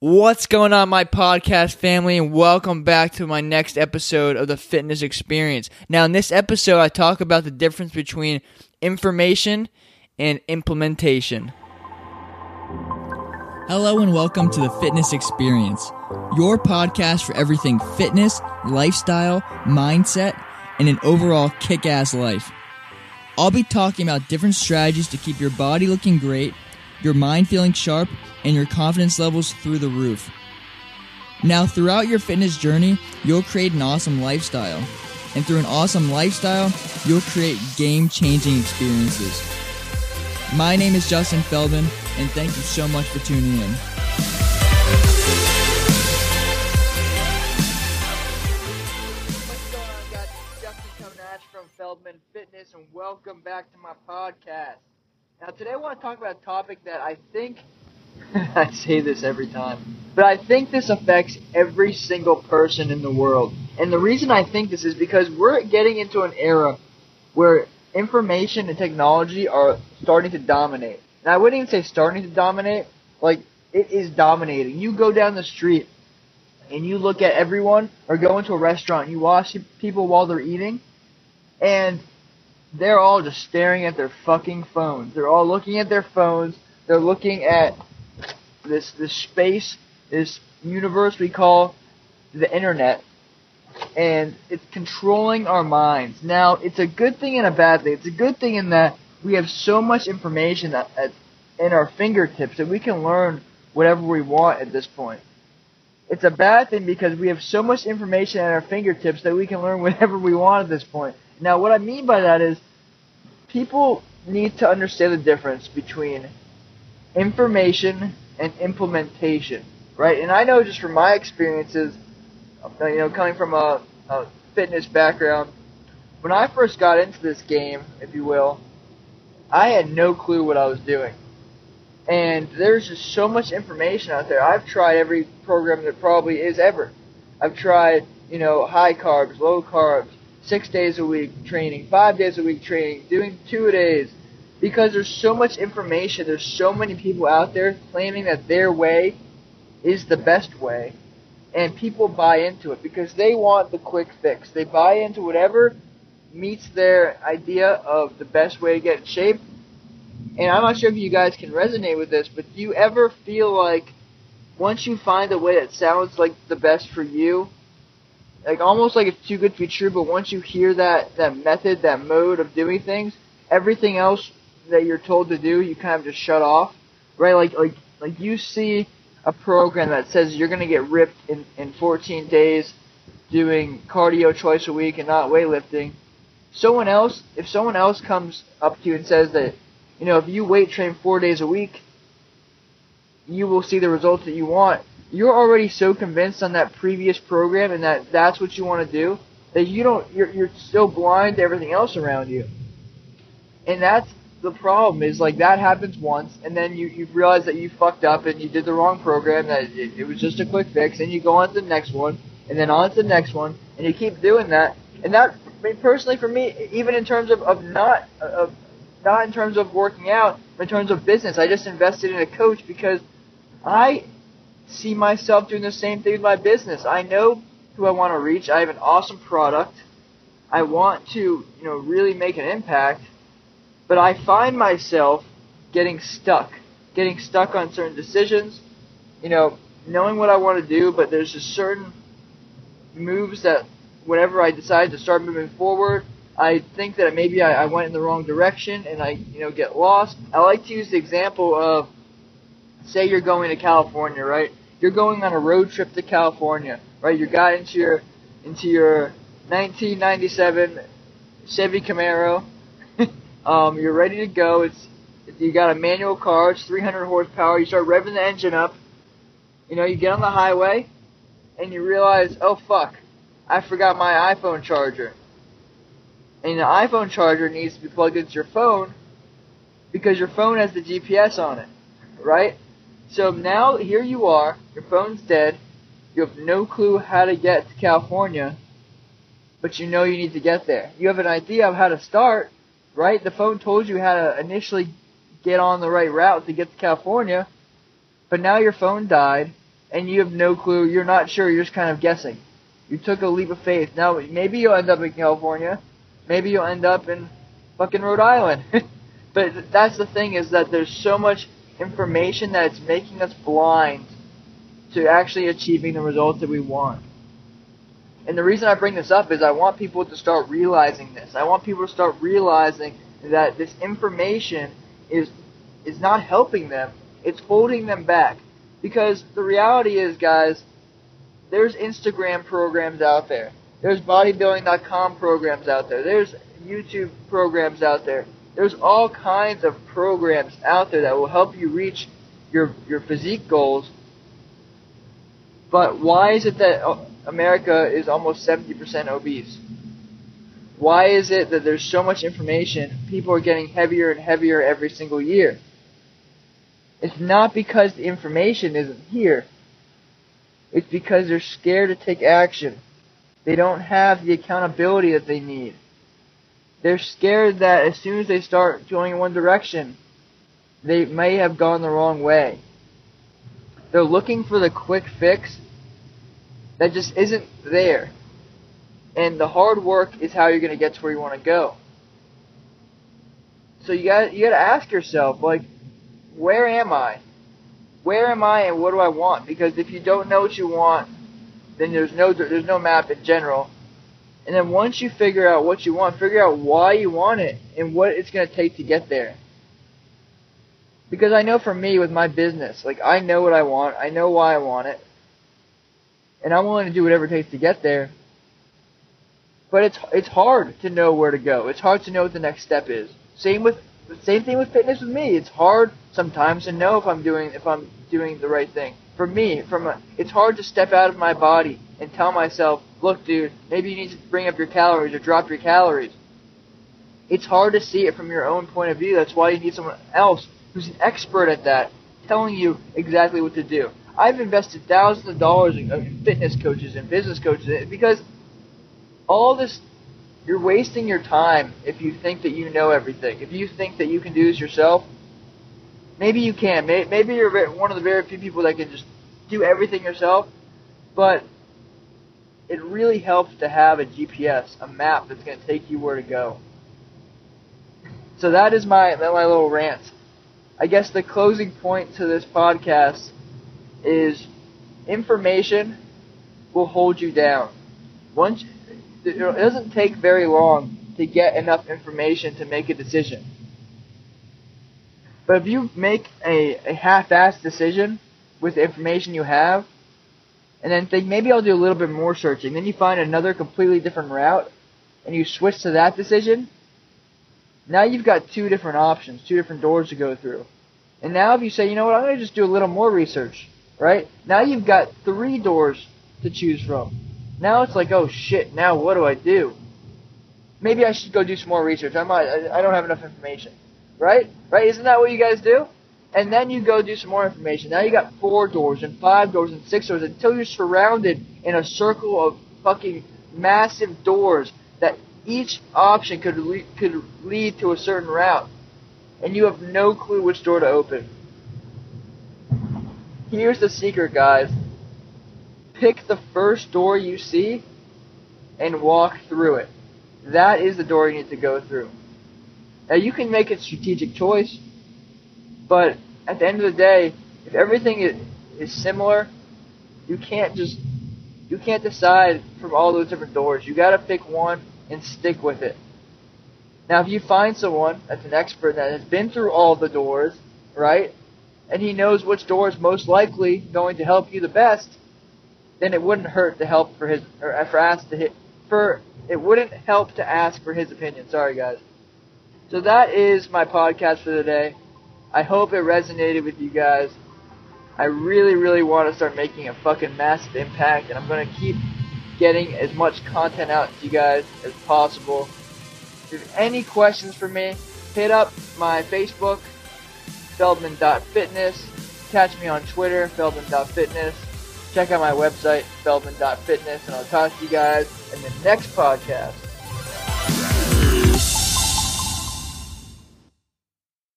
What's going on, my podcast family, and welcome back to my next episode of the Fitness Experience. Now, in this episode, I talk about the difference between information and implementation. Hello, and welcome to the Fitness Experience, your podcast for everything fitness, lifestyle, mindset, and an overall kick ass life. I'll be talking about different strategies to keep your body looking great your mind feeling sharp, and your confidence levels through the roof. Now, throughout your fitness journey, you'll create an awesome lifestyle. And through an awesome lifestyle, you'll create game changing experiences. My name is Justin Feldman, and thank you so much for tuning in. What's going on, guys? Justin from Feldman Fitness, and welcome back to my podcast. Now, today I want to talk about a topic that I think, I say this every time, but I think this affects every single person in the world. And the reason I think this is because we're getting into an era where information and technology are starting to dominate. And I wouldn't even say starting to dominate, like, it is dominating. You go down the street and you look at everyone, or go into a restaurant, and you watch people while they're eating, and they're all just staring at their fucking phones. They're all looking at their phones. They're looking at this this space, this universe we call the internet, and it's controlling our minds. Now, it's a good thing and a bad thing. It's a good thing in that we have so much information at, at in our fingertips that we can learn whatever we want at this point. It's a bad thing because we have so much information at our fingertips that we can learn whatever we want at this point. Now, what I mean by that is people need to understand the difference between information and implementation, right? And I know just from my experiences, uh, you know, coming from a, a fitness background, when I first got into this game, if you will, I had no clue what I was doing. And there's just so much information out there. I've tried every program that probably is ever. I've tried, you know, high carbs, low carbs, six days a week training, five days a week training, doing two days, because there's so much information, there's so many people out there claiming that their way is the best way, and people buy into it because they want the quick fix. They buy into whatever meets their idea of the best way to get in shape. And I'm not sure if you guys can resonate with this, but do you ever feel like once you find a way that sounds like the best for you, like almost like it's too good to be true. But once you hear that that method, that mode of doing things, everything else that you're told to do, you kind of just shut off, right? Like like like you see a program that says you're gonna get ripped in in 14 days, doing cardio twice a week and not weightlifting. Someone else, if someone else comes up to you and says that, you know, if you weight train four days a week, you will see the results that you want you're already so convinced on that previous program and that that's what you want to do that you don't you're you're so blind to everything else around you. And that's the problem is like that happens once and then you you realize that you fucked up and you did the wrong program that it, it was just a quick fix and you go on to the next one and then on to the next one and you keep doing that and that I mean, personally for me even in terms of of not of not in terms of working out in terms of business I just invested in a coach because I see myself doing the same thing with my business. I know who I want to reach. I have an awesome product. I want to, you know, really make an impact, but I find myself getting stuck, getting stuck on certain decisions, you know, knowing what I want to do, but there's just certain moves that whenever I decide to start moving forward, I think that maybe I, I went in the wrong direction and I, you know, get lost. I like to use the example of, say you're going to California, right? You're going on a road trip to California, right? You got into your into your 1997 Chevy Camaro. um, you're ready to go. It's you got a manual car. It's 300 horsepower. You start revving the engine up. You know, you get on the highway, and you realize, oh fuck, I forgot my iPhone charger. And the iPhone charger needs to be plugged into your phone because your phone has the GPS on it, right? So now here you are, your phone's dead, you have no clue how to get to California, but you know you need to get there. You have an idea of how to start, right? The phone told you how to initially get on the right route to get to California, but now your phone died, and you have no clue. You're not sure. You're just kind of guessing. You took a leap of faith. Now maybe you'll end up in California. Maybe you'll end up in fucking Rhode Island. but that's the thing is that there's so much information that it's making us blind to actually achieving the results that we want. And the reason I bring this up is I want people to start realizing this. I want people to start realizing that this information is is not helping them. It's holding them back. Because the reality is, guys, there's Instagram programs out there. There's bodybuilding.com programs out there. There's YouTube programs out there. There's all kinds of programs out there that will help you reach your your physique goals. But why is it that uh, America is almost 70% obese? Why is it that there's so much information, people are getting heavier and heavier every single year? It's not because the information isn't here. It's because they're scared to take action. They don't have the accountability that they need. They're scared that as soon as they start going in one direction, they may have gone the wrong way. They're looking for the quick fix that just isn't there. And the hard work is how you're going to get to where you want to go. So you got you got to ask yourself like where am I? Where am I and what do I want? Because if you don't know what you want, then there's no there's no map in general. And then once you figure out what you want, figure out why you want it and what it's going to take to get there. Because I know for me with my business, like I know what I want, I know why I want it, and I'm willing to do whatever it takes to get there. But it's it's hard to know where to go. It's hard to know what the next step is. Same with same thing with fitness with me. It's hard sometimes to know if I'm doing if I'm doing the right thing. For me, from a, it's hard to step out of my body and tell myself, look, dude, maybe you need to bring up your calories or drop your calories. It's hard to see it from your own point of view. That's why you need someone else who's an expert at that, telling you exactly what to do. I've invested thousands of dollars in uh, fitness coaches and business coaches eh, because all this you're wasting your time if you think that you know everything. If you think that you can do this yourself, maybe you can. Maybe you're one of the very few people that can just do everything yourself. But it really helps to have a GPS, a map that's going to take you where to go. So that is my my little rant. I guess the closing point to this podcast is information will hold you down. Once it doesn't take very long to get enough information to make a decision. But if you make a, a half-assed decision with the information you have, and then think maybe I'll do a little bit more searching, then you find another completely different route, and you switch to that decision, now you've got two different options, two different doors to go through. And now if you say, you know what, I'm going to just do a little more research, right? Now you've got three doors to choose from. Now it's like, oh shit, now what do I do? Maybe I should go do some more research. I might, I, I don't have enough information. Right? Right? Isn't that what you guys do? And then you go do some more information. Now you got four doors and five doors and six doors until you're surrounded in a circle of fucking massive doors each option could le- could lead to a certain route, and you have no clue which door to open. Here's the secret, guys pick the first door you see and walk through it. That is the door you need to go through. Now you can make a strategic choice, but at the end of the day, if everything is, is similar, you can't just you can't decide from all those different doors. You got to pick one and stick with it. Now, if you find someone that's an expert that has been through all the doors, right, and he knows which door is most likely going to help you the best, then it wouldn't hurt to help for his or for ask to hit for it wouldn't help to ask for his opinion. Sorry guys. So that is my podcast for today. I hope it resonated with you guys. I really, really want to start making a fucking massive impact, and I'm gonna keep getting as much content out to you guys as possible. If you have any questions for me, hit up my Facebook, Feldman.fitness. Catch me on Twitter, Feldman.fitness check out my website, feldman.fitness, and I'll talk to you guys in the next podcast.